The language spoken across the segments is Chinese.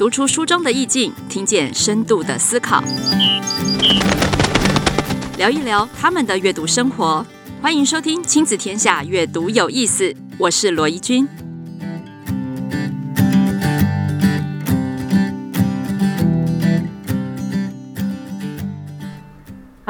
读出书中的意境，听见深度的思考，聊一聊他们的阅读生活。欢迎收听《亲子天下》，阅读有意思。我是罗伊君。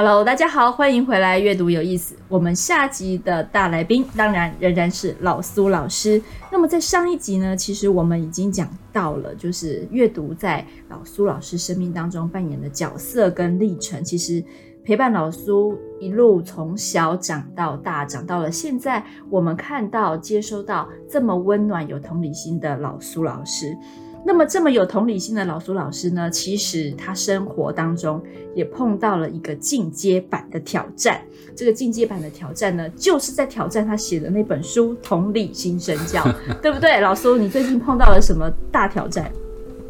Hello，大家好，欢迎回来阅读有意思。我们下集的大来宾当然仍然是老苏老师。那么在上一集呢，其实我们已经讲到了，就是阅读在老苏老师生命当中扮演的角色跟历程。其实陪伴老苏一路从小长到大，长到了现在，我们看到接收到这么温暖有同理心的老苏老师。那么这么有同理心的老苏老师呢，其实他生活当中也碰到了一个进阶版的挑战。这个进阶版的挑战呢，就是在挑战他写的那本书《同理心身教》，对不对？老苏，你最近碰到了什么大挑战？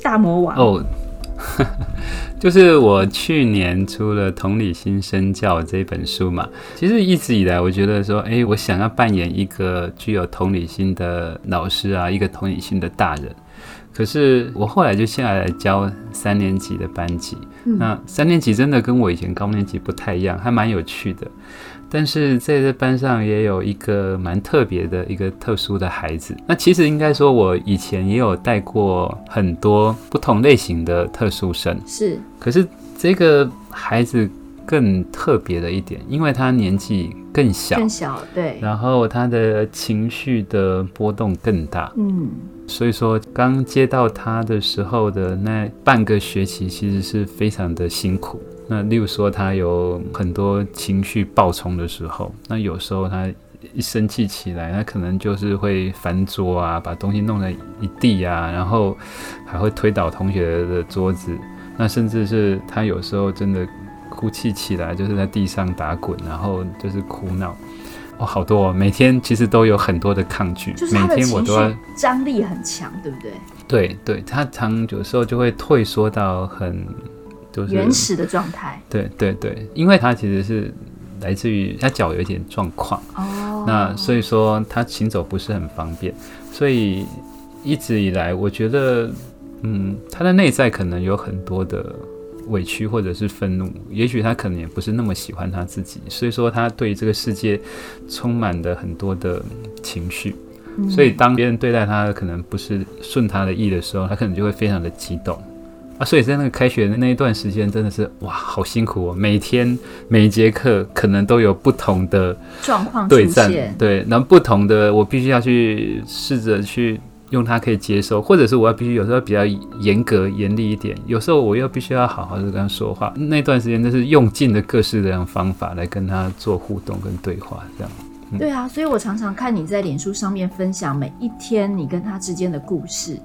大魔王哦，就是我去年出了《同理心身教》这本书嘛。其实一直以来，我觉得说，哎，我想要扮演一个具有同理心的老师啊，一个同理心的大人。可是我后来就下来教三年级的班级，嗯，那三年级真的跟我以前高年级不太一样，还蛮有趣的。但是在这班上也有一个蛮特别的一个特殊的孩子。那其实应该说，我以前也有带过很多不同类型的特殊生，是。可是这个孩子更特别的一点，因为他年纪更小，更小，对。然后他的情绪的波动更大，嗯。所以说，刚接到他的时候的那半个学期，其实是非常的辛苦。那例如说，他有很多情绪爆冲的时候，那有时候他一生气起来，他可能就是会翻桌啊，把东西弄得一地啊，然后还会推倒同学的桌子。那甚至是他有时候真的哭泣起来，就是在地上打滚，然后就是哭闹。哦，好多哦，每天其实都有很多的抗拒，就是他的情绪张力很强，对不对？对对，他常有时候就会退缩到很就是原始的状态。对对对，因为他其实是来自于他脚有一点状况哦，那所以说他行走不是很方便，所以一直以来我觉得，嗯，他的内在可能有很多的。委屈或者是愤怒，也许他可能也不是那么喜欢他自己，所以说他对这个世界充满了很多的情绪，嗯、所以当别人对待他可能不是顺他的意的时候，他可能就会非常的激动啊。所以在那个开学的那一段时间，真的是哇，好辛苦哦！每天每一节课可能都有不同的状况对战，对，然后不同的我必须要去试着去。用他可以接受，或者是我要必须有时候比较严格严厉一点，有时候我又必须要好好的跟他说话。那段时间都是用尽了各式各样方法来跟他做互动跟对话，这样。嗯、对啊，所以我常常看你在脸书上面分享每一天你跟他之间的故事，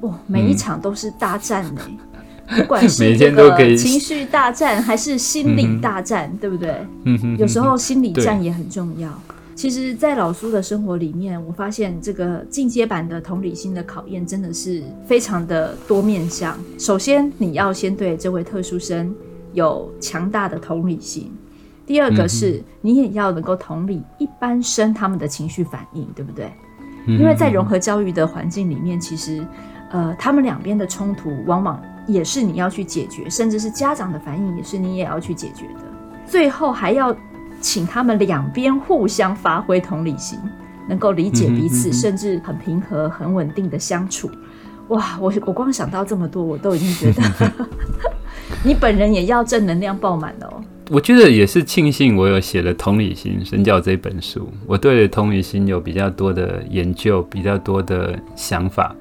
哦，每一场都是大战呢、嗯，不管是 这个情绪大战还是心理大战，对不对？嗯哼，有时候心理战也很重要。其实，在老苏的生活里面，我发现这个进阶版的同理心的考验真的是非常的多面向。首先，你要先对这位特殊生有强大的同理心；第二个是，你也要能够同理一般生他们的情绪反应，对不对？因为在融合教育的环境里面，其实，呃，他们两边的冲突往往也是你要去解决，甚至是家长的反应也是你也要去解决的。最后还要。请他们两边互相发挥同理心，能够理解彼此，嗯嗯嗯、甚至很平和、很稳定的相处。哇，我我光想到这么多，我都已经觉得 你本人也要正能量爆满了哦。我觉得也是庆幸我有写了《同理心身教》这本书，我对同理心有比较多的研究，比较多的想法，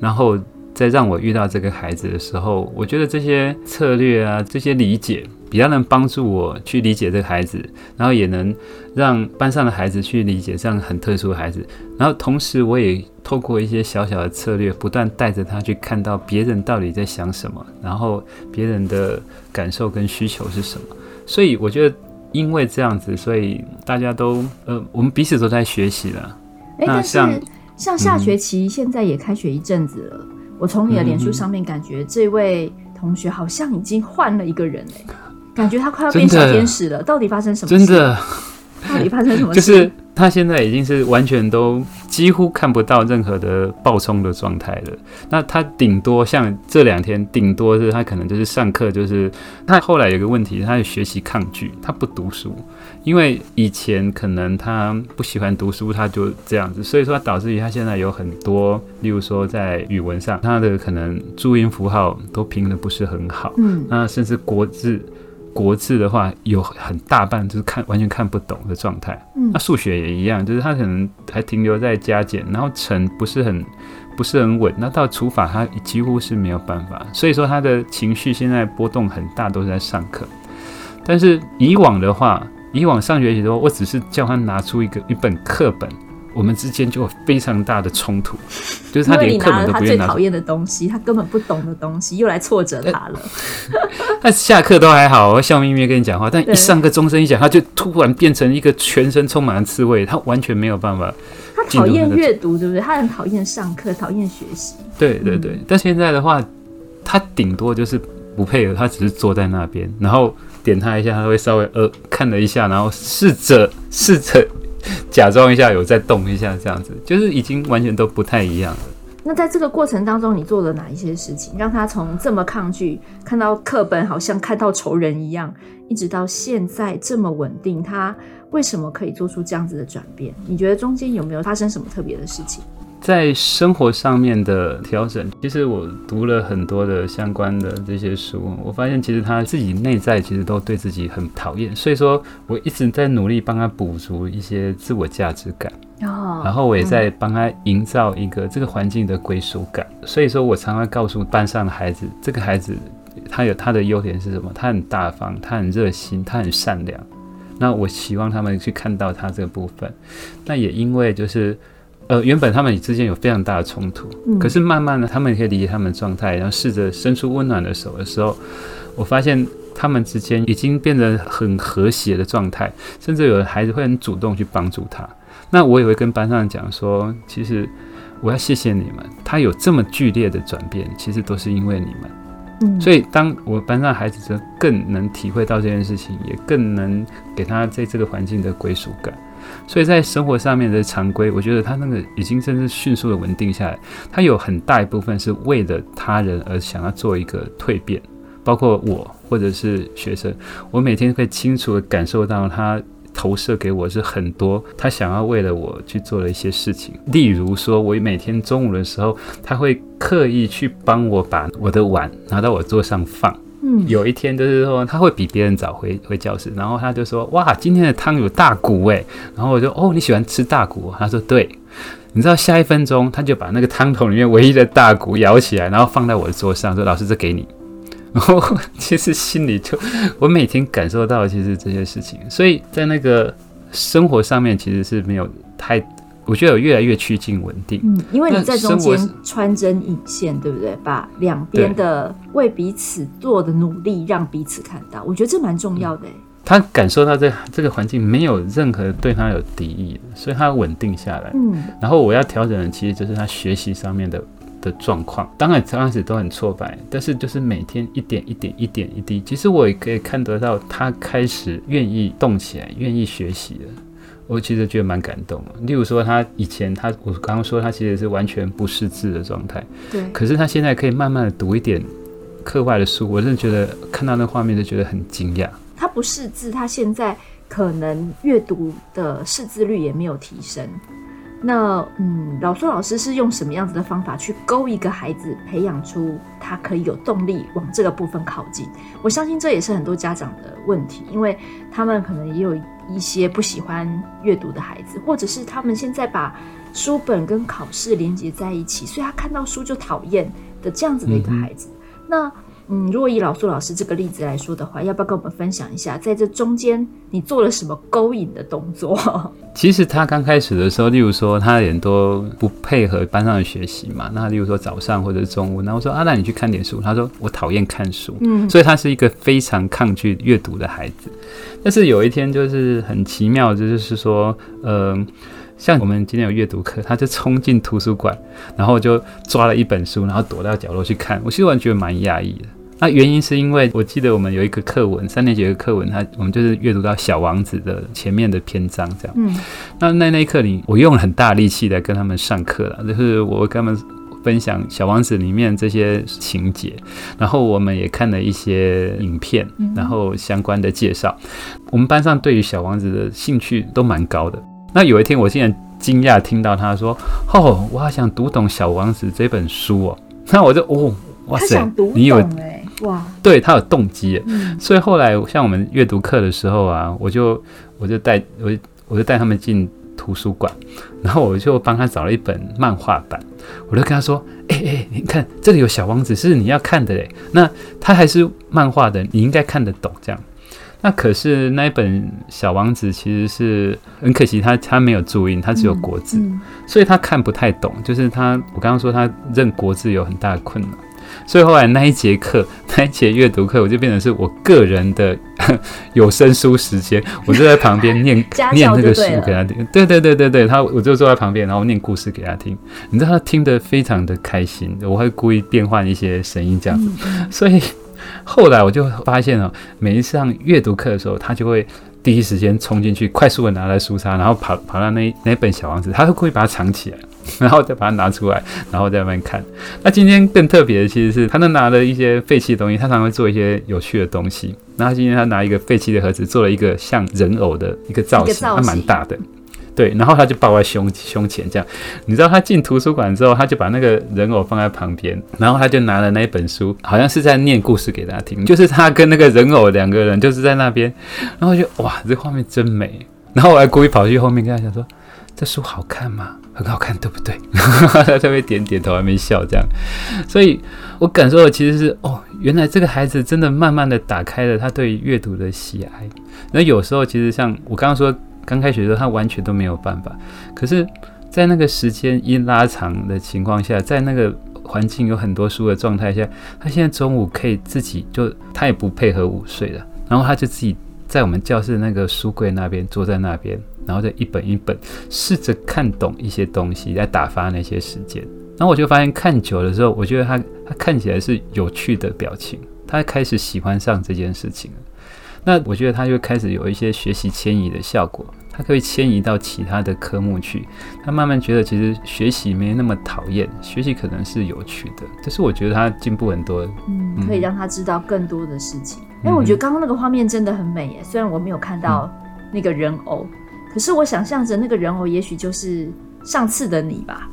然后再让我遇到这个孩子的时候，我觉得这些策略啊，这些理解。比较能帮助我去理解这个孩子，然后也能让班上的孩子去理解这样很特殊的孩子，然后同时我也透过一些小小的策略，不断带着他去看到别人到底在想什么，然后别人的感受跟需求是什么。所以我觉得，因为这样子，所以大家都呃，我们彼此都在学习了。欸，那像像下学期现在也开学一阵子了，嗯，我从你的脸书上面感觉这位同学好像已经换了一个人欸。感觉他快要变小天使了，到底发生什么事？真的，到底发生什么 事？就是他现在已经是完全都几乎看不到任何的暴冲的状态了。那他顶多像这两天，顶多是他可能就是上课，就是他后来有个问题，他有学习抗拒，他不读书，因为以前可能他不喜欢读书，他就这样子，所以说导致于他现在有很多，例如说在语文上，他的可能注音符号都拼的不是很好，嗯，那甚至国字。国字的话，有很大半就是看完全看不懂的状态。嗯，那数学也一样，就是他可能还停留在加减，然后乘不是很不是很稳。那到除法，他几乎是没有办法。所以说他的情绪现在波动很大，都是在上课。但是以往的话，以往上学期的话，我只是叫他拿出一个一本课本。我们之间就有非常大的冲突，就是他连课本都不愿拿。他最讨厌的东西，他根本不懂的东西，又来挫折他了。他下课都还好，我笑眯眯跟你讲话，但一上课钟声一响，他就突然变成一个全身充满了刺猬，他完全没有办法。他讨厌阅读，对不对？他很讨厌上课，讨厌学习。对对对，嗯、但现在的话，他顶多就是不配合，他只是坐在那边，然后点他一下，他会稍微呃看了一下，然后试着试着。假装一下有在动一下，这样子就是已经完全都不太一样了。那在这个过程当中，你做了哪一些事情，让他从这么抗拒，看到课本好像看到仇人一样，一直到现在这么稳定？他为什么可以做出这样子的转变？你觉得中间有没有发生什么特别的事情？在生活上面的调整，其实我读了很多的相关的这些书，我发现其实他自己内在其实都对自己很讨厌，所以说我一直在努力帮他补足一些自我价值感，哦，然后我也在帮他营造一个这个环境的归属感，所以说我常常告诉班上的孩子，这个孩子他有他的优点是什么？他很大方，他很热心，他很善良，那我希望他们去看到他这个部分，那也因为就是。呃，原本他们之间有非常大的冲突，嗯，可是慢慢的，他们也可以理解他们的状态，然后试着伸出温暖的手的时候，我发现他们之间已经变得很和谐的状态，甚至有的孩子会很主动去帮助他。那我也会跟班上讲说，其实我要谢谢你们，他有这么剧烈的转变，其实都是因为你们。嗯，所以当我班上孩子就更能体会到这件事情，也更能给他在这个环境的归属感。所以在生活上面的常规，我觉得他那个已经真是迅速的稳定下来。他有很大一部分是为了他人而想要做一个蜕变，包括我或者是学生，我每天会清楚的感受到他投射给我是很多他想要为了我去做的一些事情。例如说，我每天中午的时候，他会刻意去帮我把我的碗拿到我桌上放。有一天就是说他会比别人早回回教室，然后他就说：“哇，今天的汤有大骨诶。”然后我就：“哦，你喜欢吃大骨？”他说：“对。”你知道下一分钟他就把那个汤桶里面唯一的大骨舀起来，然后放在我的桌上，说：“老师，这给你。”然后其实心里就我每天感受到其实这些事情，所以在那个生活上面其实是没有太。我觉得有越来越趋近稳定，嗯，因为你在中间穿针引线，对不对？把两边的为彼此做的努力让彼此看到，我觉得这蛮重要的。他感受到这这个环境没有任何对他有敌意，所以他稳定下来。嗯，然后我要调整的其实就是他学习上面的的状况。当然刚开始都很挫败，但是就是每天一点一点一点一滴，其实我也可以看得到他开始愿意动起来，愿意学习了。我其实觉得蛮感动的。例如说，他以前他我刚刚说他其实是完全不识字的状态，对。可是他现在可以慢慢的读一点课外的书，我真的觉得看到那画面就觉得很惊讶。他不识字，他现在可能阅读的识字率也没有提升。那嗯，老苏老师是用什么样子的方法去勾一个孩子，培养出他可以有动力往这个部分靠近？我相信这也是很多家长的问题，因为他们可能也有。一些不喜欢阅读的孩子，或者是他们现在把书本跟考试连接在一起，所以他看到书就讨厌的这样子的一个孩子。嗯、那嗯，如果以老苏老师这个例子来说的话，要不要跟我们分享一下，在这中间你做了什么勾引的动作？其实他刚开始的时候，例如说他人都不配合班上的学习嘛，那例如说早上或者是中午，那我说啊，那你去看点书。他说我讨厌看书，嗯，所以他是一个非常抗拒阅读的孩子。但是有一天就是很奇妙，就是说，呃，像我们今天有阅读课，他就冲进图书馆，然后就抓了一本书，然后躲到角落去看。我其实完全觉得蛮压抑的。那原因是因为我记得我们有一个课文，三年级的课文，它我们就是阅读到《小王子》的前面的篇章，这样。嗯。那那那一刻里，我用了很大力气来跟他们上课了，就是我跟他们分享《小王子》里面这些情节，然后我们也看了一些影片，然后相关的介绍。我们班上对于《小王子》的兴趣都蛮高的。那有一天，我竟然惊讶听到他说：“哦，我好想读懂《小王子》这本书哦。”那我就哦，哇塞，你有哇，对他有动机，嗯，所以后来像我们阅读课的时候啊，我就我就带我我就带他们进图书馆，然后我就帮他找了一本漫画版，我就跟他说：“哎、欸、哎、欸，你看这里有小王子，是你要看的嘞。那他还是漫画的，你应该看得懂。这样，那可是那一本小王子其实是很可惜他，他他没有注音，他只有国字，嗯嗯、所以他看不太懂。就是他，我刚刚说他认国字有很大的困难。”所以后来那一节课，那一节阅读课，我就变成是我个人的 有声书时间，我就在旁边念 念那个书给他听。对对对对对，他我就坐在旁边，然后念故事给他听。你知道他听得非常的开心，我会故意变换一些声音这样子。所以后来我就发现哦，每一次上阅读课的时候，他就会。第一时间冲进去，快速的拿来书叉，然后跑跑到那那本小王子，他会故意把它藏起来，然后再把它拿出来，然后再慢慢看。那今天更特别的其实是，他那拿了一些废弃的东西，他常常会做一些有趣的东西。然后今天他拿一个废弃的盒子，做了一个像人偶的一个造型，还蛮大的。对，然后他就抱在胸胸前，这样。你知道他进图书馆之后，他就把那个人偶放在旁边，然后他就拿了那一本书，好像是在念故事给大家听。就是他跟那个人偶两个人就是在那边，然后就哇，这画面真美。然后我还故意跑去后面跟他讲说：“这书好看吗？很好看，对不对？”他特别点点头，还没笑这样。所以我感受的其实是哦，原来这个孩子真的慢慢的打开了他对阅读的喜爱。那有时候其实像我刚刚说。刚开学的时候，他完全都没有办法。可是，在那个时间一拉长的情况下，在那个环境有很多书的状态下，他现在中午可以自己就，他也不配合午睡了，然后他就自己在我们教室那个书柜那边坐在那边，然后再一本一本试着看懂一些东西，来打发那些时间。然后我就发现，看久了之后，我觉得他他看起来是有趣的表情，他开始喜欢上这件事情了。那我觉得他就开始有一些学习迁移的效果，他可以迁移到其他的科目去。他慢慢觉得其实学习没那么讨厌，学习可能是有趣的。这是我觉得他进步很多。嗯，可以让他知道更多的事情。因为我觉得刚刚那个画面真的很美耶，虽然我没有看到那个人偶，嗯、可是我想象着那个人偶也许就是上次的你吧，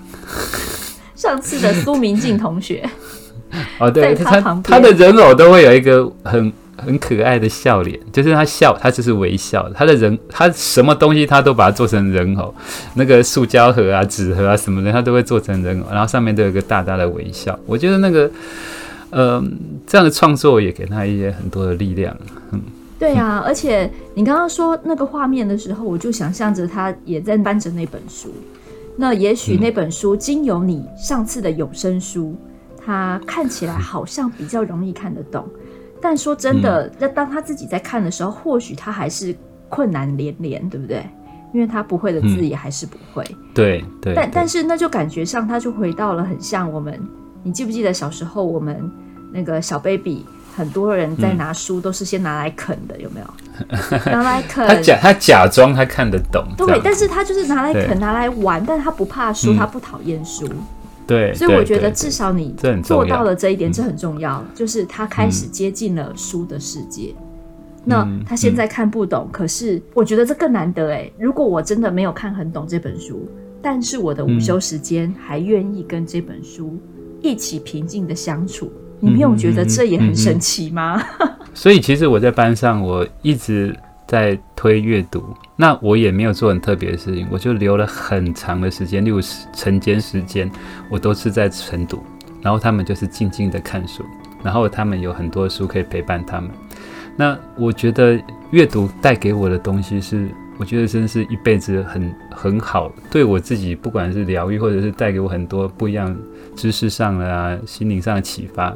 上次的苏明静同学。哦，对，他他，他的人偶都会有一个很。很可爱的笑脸，就是他笑，他就是微笑。他的人，他什么东西他都把它做成人偶，那个塑胶盒啊、纸盒啊什么的，他都会做成人偶，然后上面都有一个大大的微笑。我觉得那个，呃，这样的创作也给他一些很多的力量。嗯，对啊，而且你刚刚说那个画面的时候，我就想象着他也在搬着那本书。那也许那本书经由你上次的有声书，他看起来好像比较容易看得懂。但说真的，那、嗯、当他自己在看的时候，或许他还是困难连连，对不对？因为他不会的字也还是不会。嗯、对对。但但是那就感觉上，他就回到了很像我们。你记不记得小时候我们那个小 baby，很多人在拿书都是先拿来啃的，有没有？拿来啃。他假他假装他看得懂。对，但是他就是拿来啃，拿来玩，但是他不怕书，嗯、他不讨厌书。对，所以我觉得至少你做到了这一点，这很重要。就是他开始接近了书的世界。那他现在看不懂，可是我觉得这更难得哎。如果我真的没有看很懂这本书，但是我的午休时间还愿意跟这本书一起平静的相处，你没有觉得这也很神奇吗？所以其实我在班上，我一直。在推阅读，那我也没有做很特别的事情，我就留了很长的时间，例如晨间时间，我都是在晨读，然后他们就是静静的看书，然后他们有很多书可以陪伴他们。那我觉得阅读带给我的东西是，我觉得真是一辈子很很好，对我自己不管是疗愈，或者是带给我很多不一样知识上的啊、心灵上的启发。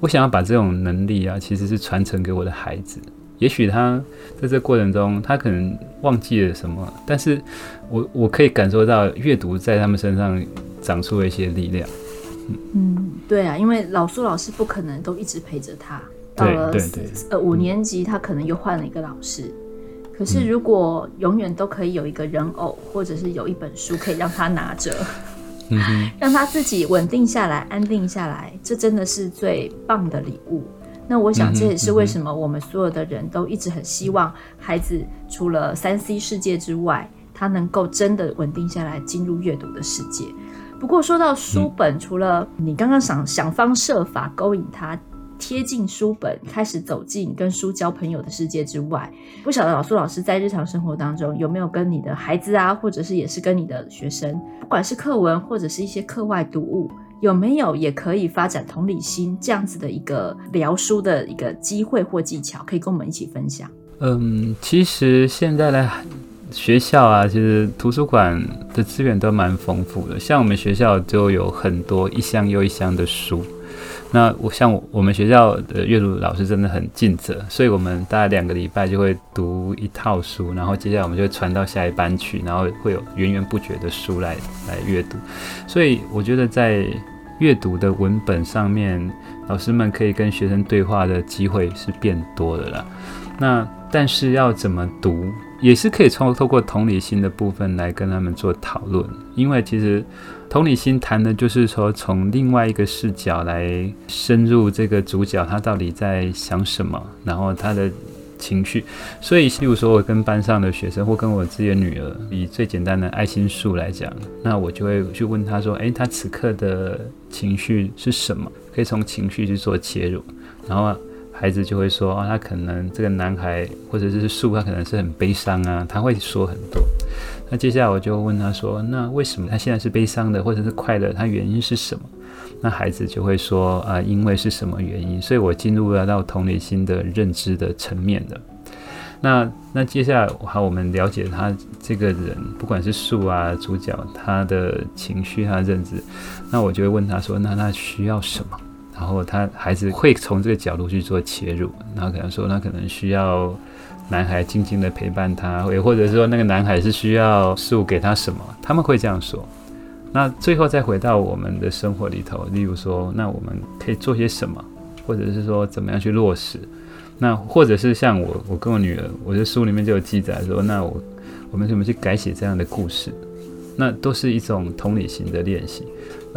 我想要把这种能力啊，其实是传承给我的孩子。也许他在这过程中，他可能忘记了什么，但是我我可以感受到阅读在他们身上长出了一些力量。嗯，对啊，因为老苏老师不可能都一直陪着他，到了呃五年级，他可能又换了一个老师。可是如果永远都可以有一个人偶，或者是有一本书可以让他拿着，让他自己稳定下来、安定下来，这真的是最棒的礼物。那我想这也是为什么我们所有的人都一直很希望孩子除了三 C 世界之外，他能够真的稳定下来，进入阅读的世界。不过说到书本，除了你刚刚想想方设法勾引他贴近书本，开始走进跟书交朋友的世界之外，不晓得老苏老师在日常生活当中有没有跟你的孩子啊，或者是也是跟你的学生，不管是课文或者是一些课外读物，有没有也可以发展同理心这样子的一个聊书的一个机会或技巧，可以跟我们一起分享？嗯，其实现在呢。学校啊，其实图书馆的资源都蛮丰富的。像我们学校就有很多一箱又一箱的书。那我像我们学校的阅读老师真的很尽责，所以我们大概两个礼拜就会读一套书，然后接下来我们就会传到下一班去，然后会有源源不绝的书来来阅读。所以我觉得在阅读的文本上面，老师们可以跟学生对话的机会是变多的了。那但是要怎么读？也是可以从透过同理心的部分来跟他们做讨论，因为其实同理心谈的就是说，从另外一个视角来深入这个主角他到底在想什么，然后他的情绪。所以，例如说我跟班上的学生或跟我自己的女儿，以最简单的爱心树来讲，那我就会去问他说：“诶，他此刻的情绪是什么？”可以从情绪去做切入，然后。孩子就会说：“哦，他可能这个男孩或者是树，他可能是很悲伤啊。”他会说很多。那接下来我就问他说：“那为什么他现在是悲伤的，或者是快乐？他原因是什么？”那孩子就会说：“啊，因为是什么原因？”所以我进入了到同理心的认知的层面的。那那接下来好，我们了解他这个人，不管是树啊，主角他的情绪，他的认知，那我就会问他说：“那他需要什么？”然后他孩子会从这个角度去做切入，然后可能说，他可能需要男孩静静的陪伴他，也或者说那个男孩是需要树给他什么，他们会这样说。那最后再回到我们的生活里头，例如说，那我们可以做些什么，或者是说怎么样去落实？那或者是像我，我跟我女儿，我的书里面就有记载说，那我我们怎么去改写这样的故事？那都是一种同理心的练习。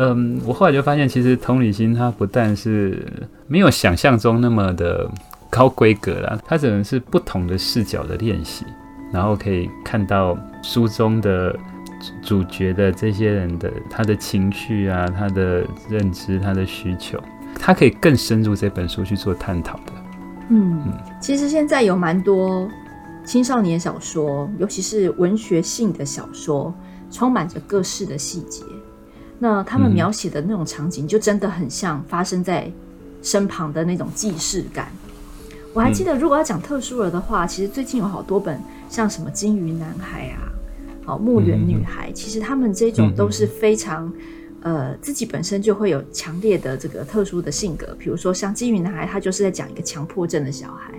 嗯，我后来就发现，其实同理心它不但是没有想象中那么的高规格啦，它只能是不同的视角的练习，然后可以看到书中的主角的这些人的他的情绪啊，他的认知，他的需求，他可以更深入这本书去做探讨的。嗯，其实现在有蛮多青少年小说，尤其是文学性的小说，充满着各式的细节。那他们描写的那种场景，就真的很像发生在身旁的那种既视感。我还记得，如果要讲特殊了的话，其实最近有好多本，像什么《金鱼男孩》啊，好《墓园女孩》，其实他们这种都是非常，呃，自己本身就会有强烈的这个特殊的性格。比如说像《金鱼男孩》，他就是在讲一个强迫症的小孩。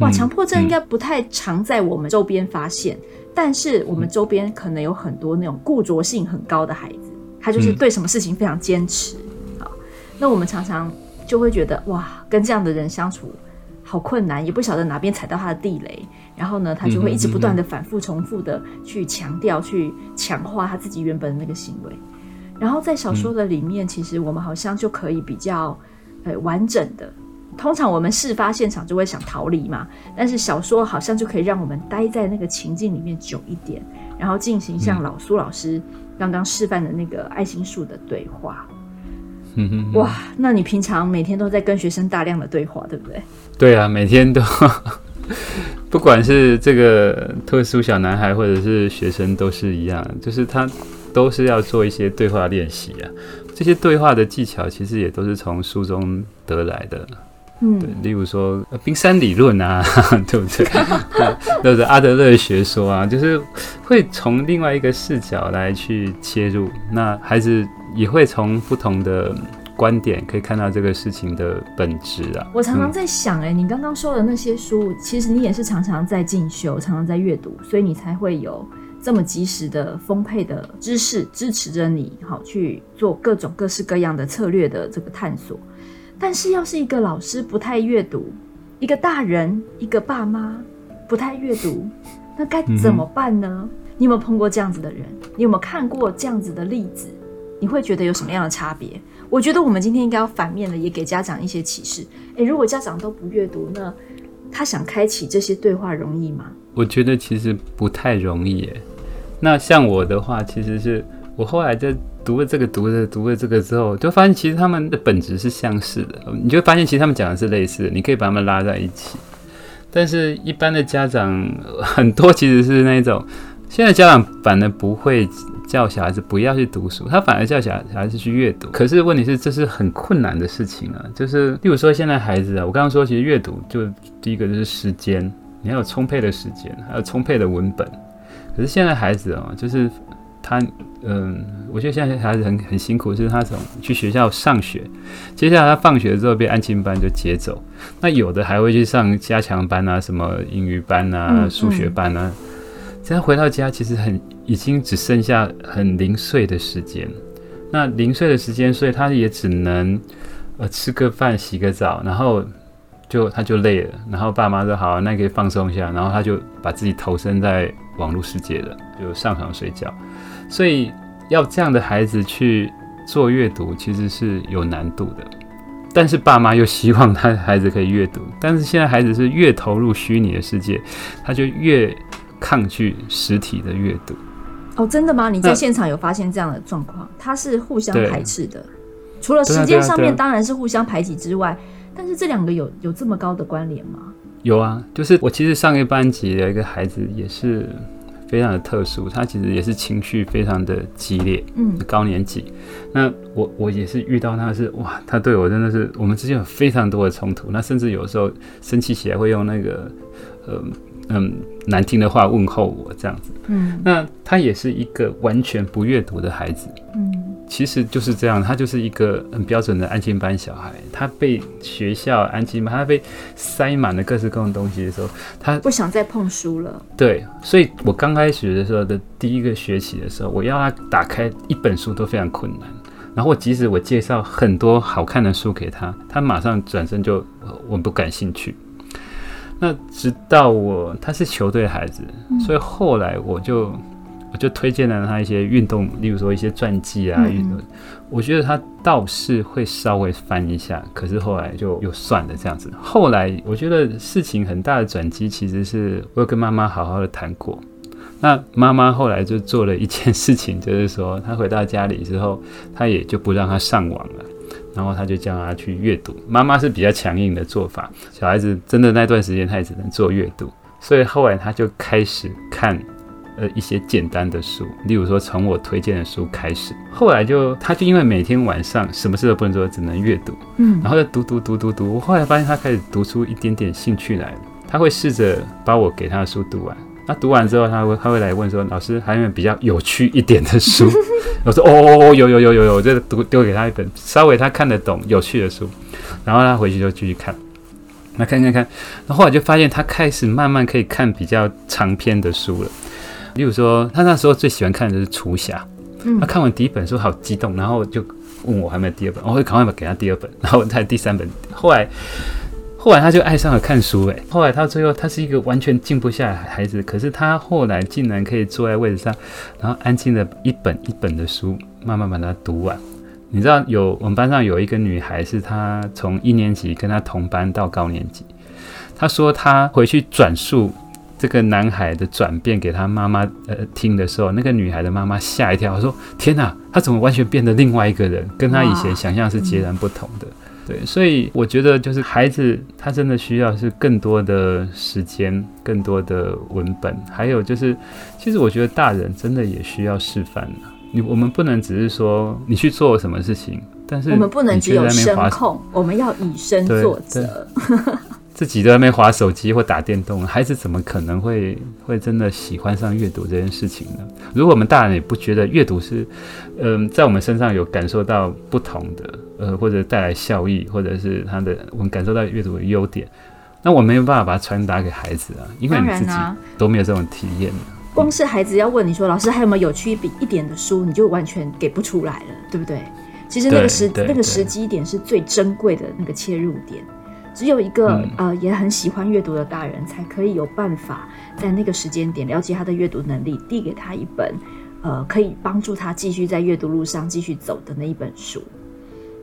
哇，强迫症应该不太常在我们周边发现，但是我们周边可能有很多那种固着性很高的孩子。他就是对什么事情非常坚持，好，那我们常常就会觉得哇，跟这样的人相处好困难，也不晓得哪边踩到他的地雷，然后呢，他就会一直不断的反复重复的去强调、去强化他自己原本的那个行为。然后在小说的里面，其实我们好像就可以比较呃完整的，通常我们事发现场就会想逃离嘛，但是小说好像就可以让我们待在那个情境里面久一点，然后进行像老苏老师。刚刚示范的那个爱心树的对话，嗯哼，哇，那你平常每天都在跟学生大量的对话，对不对？对啊，每天都，不管是这个特殊小男孩或者是学生都是一样，就是他都是要做一些对话练习啊。这些对话的技巧其实也都是从书中得来的。嗯，例如说冰山理论啊，对不对？或者阿德勒学说啊，就是会从另外一个视角来去切入，那孩子也会从不同的观点可以看到这个事情的本质啊。我常常在想，哎，你刚刚说的那些书，其实你也是常常在进修，常常在阅读，所以你才会有这么及时的丰沛的知识支持着你，好去做各种各式各样的策略的这个探索。但是，要是一个老师不太阅读，一个大人，一个爸妈不太阅读，那该怎么办呢？你有没有碰过这样子的人？你有没有看过这样子的例子？你会觉得有什么样的差别？我觉得我们今天应该要反面的，也给家长一些启示。诶，如果家长都不阅读，那他想开启这些对话容易吗？我觉得其实不太容易耶。那像我的话，其实是我后来在读了这个、读了、读了这个之后，就发现其实他们的本质是相似的。你就发现其实他们讲的是类似的，你可以把他们拉在一起。但是，一般的家长很多其实是那种，现在家长反而不会叫小孩子不要去读书，他反而叫小小孩子去阅读。可是问题是，这是很困难的事情啊。就是，例如说现在孩子啊，我刚刚说，其实阅读就第一个就是时间，你要有充沛的时间，还有充沛的文本。可是现在孩子啊，就是他，嗯，我觉得现在孩子很很辛苦，就是他从去学校上学，接下来他放学之后被安静班就接走，那有的还会去上加强班啊，什么英语班啊、数学班啊，这样、嗯嗯、回到家其实很已经只剩下很零碎的时间，那零碎的时间，所以他也只能呃吃个饭、洗个澡，然后。就他就累了，然后爸妈说好，那可以放松一下，然后他就把自己投身在网络世界了，就上床睡觉。所以要这样的孩子去做阅读，其实是有难度的。但是爸妈又希望他的孩子可以阅读，但是现在孩子是越投入虚拟的世界，他就越抗拒实体的阅读。哦，真的吗？你在现场有发现这样的状况？他是互相排斥的，除了时间上面当然是互相排挤之外。但是这两个有有这么高的关联吗？有啊，就是我其实上一个班级的一个孩子也是非常的特殊，他其实也是情绪非常的激烈，嗯，高年级。那我我也是遇到他是哇，他对我真的是我们之间有非常多的冲突，那甚至有时候生气起来会用那个呃嗯难听的话问候我这样子，嗯，那他也是一个完全不阅读的孩子，嗯。其实就是这样，他就是一个很标准的安静班小孩。他被学校安静班，他被塞满了各式各样东西的时候，他不想再碰书了。对，所以我刚开始的时候的第一个学期的时候，我要他打开一本书都非常困难。然后即使我介绍很多好看的书给他，他马上转身就我不感兴趣。那直到我他是球队孩子，所以后来我就。就推荐了他一些运动，例如说一些传记啊，运动。我觉得他倒是会稍微翻一下，可是后来就又算了这样子。后来我觉得事情很大的转机，其实是我有跟妈妈好好的谈过。那妈妈后来就做了一件事情，就是说他回到家里之后，他也就不让他上网了，然后他就叫他去阅读。妈妈是比较强硬的做法，小孩子真的那段时间他也只能做阅读，所以后来他就开始看。呃，一些简单的书，例如说从我推荐的书开始，后来就他就因为每天晚上什么事都不能做，只能阅读，嗯，然后就读读读读读，我后来发现他开始读出一点点兴趣来了，他会试着把我给他的书读完，那读完之后他会他会来问说，老师还有没有比较有趣一点的书？我说哦哦哦，有有有有有，我就读丢给他一本稍微他看得懂有趣的书，然后他回去就继续看，那看看看，然后后来就发现他开始慢慢可以看比较长篇的书了。例如说，他那时候最喜欢看的是《厨侠》，他看完第一本书好激动，然后就问我还没有第二本，我会赶快给他第二本，然后他第三本。后来，后来他就爱上了看书，诶，后来他最后他是一个完全静不下来的孩子，可是他后来竟然可以坐在位置上，然后安静的一本一本的书慢慢把它读完。你知道，有我们班上有一个女孩，是她从一年级跟她同班到高年级，她说她回去转述。这个男孩的转变给他妈妈呃听的时候，那个女孩的妈妈吓一跳，说：“天哪，他怎么完全变得另外一个人，跟他以前想象是截然不同的。”对，所以我觉得就是孩子他真的需要是更多的时间、更多的文本，还有就是，其实我觉得大人真的也需要示范。你我们不能只是说你去做什么事情，但是我们不能只有声控，我们要以身作则。自己在那边划手机或打电动，孩子怎么可能会会真的喜欢上阅读这件事情呢？如果我们大人也不觉得阅读是，嗯、呃，在我们身上有感受到不同的，呃，或者带来效益，或者是他的我们感受到阅读的优点，那我没有办法把它传达给孩子啊，因为你自己都没有这种体验。光是孩子要问你说，老师还有没有有趣一一点的书，你就完全给不出来了，对不对？其实那个时那个时机点是最珍贵的那个切入点，只有一个、嗯、呃也很喜欢阅读的大人才可以有办法在那个时间点了解他的阅读能力，递给他一本呃可以帮助他继续在阅读路上继续走的那一本书。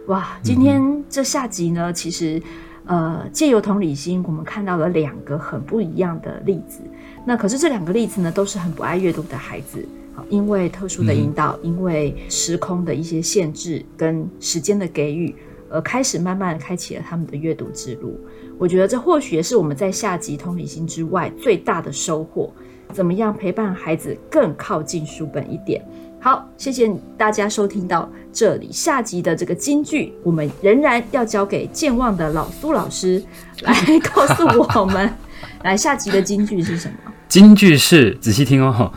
哇，今天这下集呢，其实呃借由同理心，我们看到了两个很不一样的例子。那可是这两个例子呢，都是很不爱阅读的孩子。因为特殊的引导，嗯、因为时空的一些限制跟时间的给予，而开始慢慢开启了他们的阅读之路。我觉得这或许也是我们在下集同理心之外最大的收获。怎么样陪伴孩子更靠近书本一点？好，谢谢大家收听到这里。下集的这个金句，我们仍然要交给健忘的老苏老师来告诉我们。来，下集的金句是什么？金句是仔细听哦。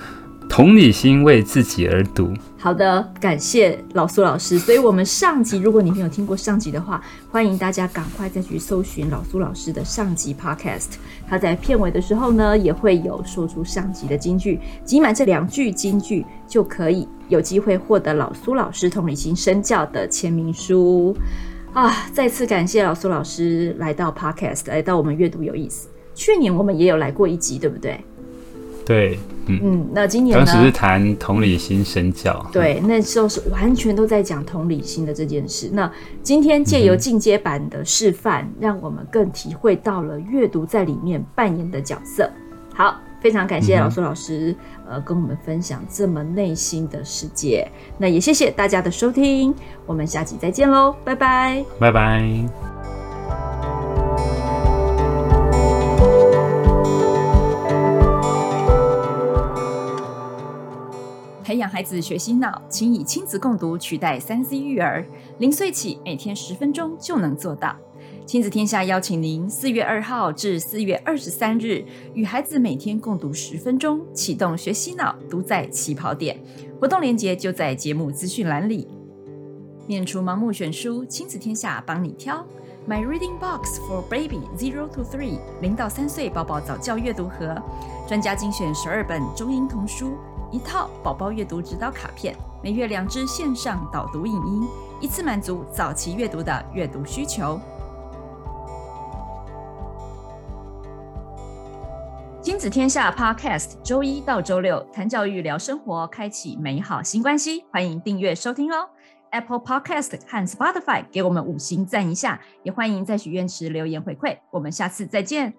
同理心为自己而读。好的，感谢老苏老师。所以，我们上集，如果你没有听过上集的话，欢迎大家赶快再去搜寻老苏老师的上集 Podcast。他在片尾的时候呢，也会有说出上集的金句，集满这两句金句，就可以有机会获得老苏老师同理心身教的签名书啊！再次感谢老苏老师来到 Podcast，来到我们阅读有意思。去年我们也有来过一集，对不对？对，嗯，嗯，那今年呢？当时是谈同理心身教，对，那时候是完全都在讲同理心的这件事。那今天借由进阶版的示范，嗯、让我们更体会到了阅读在里面扮演的角色。好，非常感谢老苏老师，嗯、呃，跟我们分享这么内心的世界。那也谢谢大家的收听，我们下期再见喽，拜拜，拜拜。培养孩子学习脑，请以亲子共读取代三 C 育儿。零岁起，每天十分钟就能做到。亲子天下邀请您四月二号至四月二十三日，与孩子每天共读十分钟，启动学习脑，读在起跑点。活动链接就在节目资讯栏里。免除盲目选书，亲子天下帮你挑。My Reading Box for Baby Zero to Three，零到三岁宝宝早教阅读盒，专家精选十二本中英童书。一套宝宝阅读指导卡片，每月两支线上导读影音，一次满足早期阅读的阅读需求。亲子天下 Podcast，周一到周六谈教育、聊生活，开启美好新关系。欢迎订阅收听哦！Apple Podcast 和 Spotify 给我们五星赞一下，也欢迎在许愿池留言回馈。我们下次再见。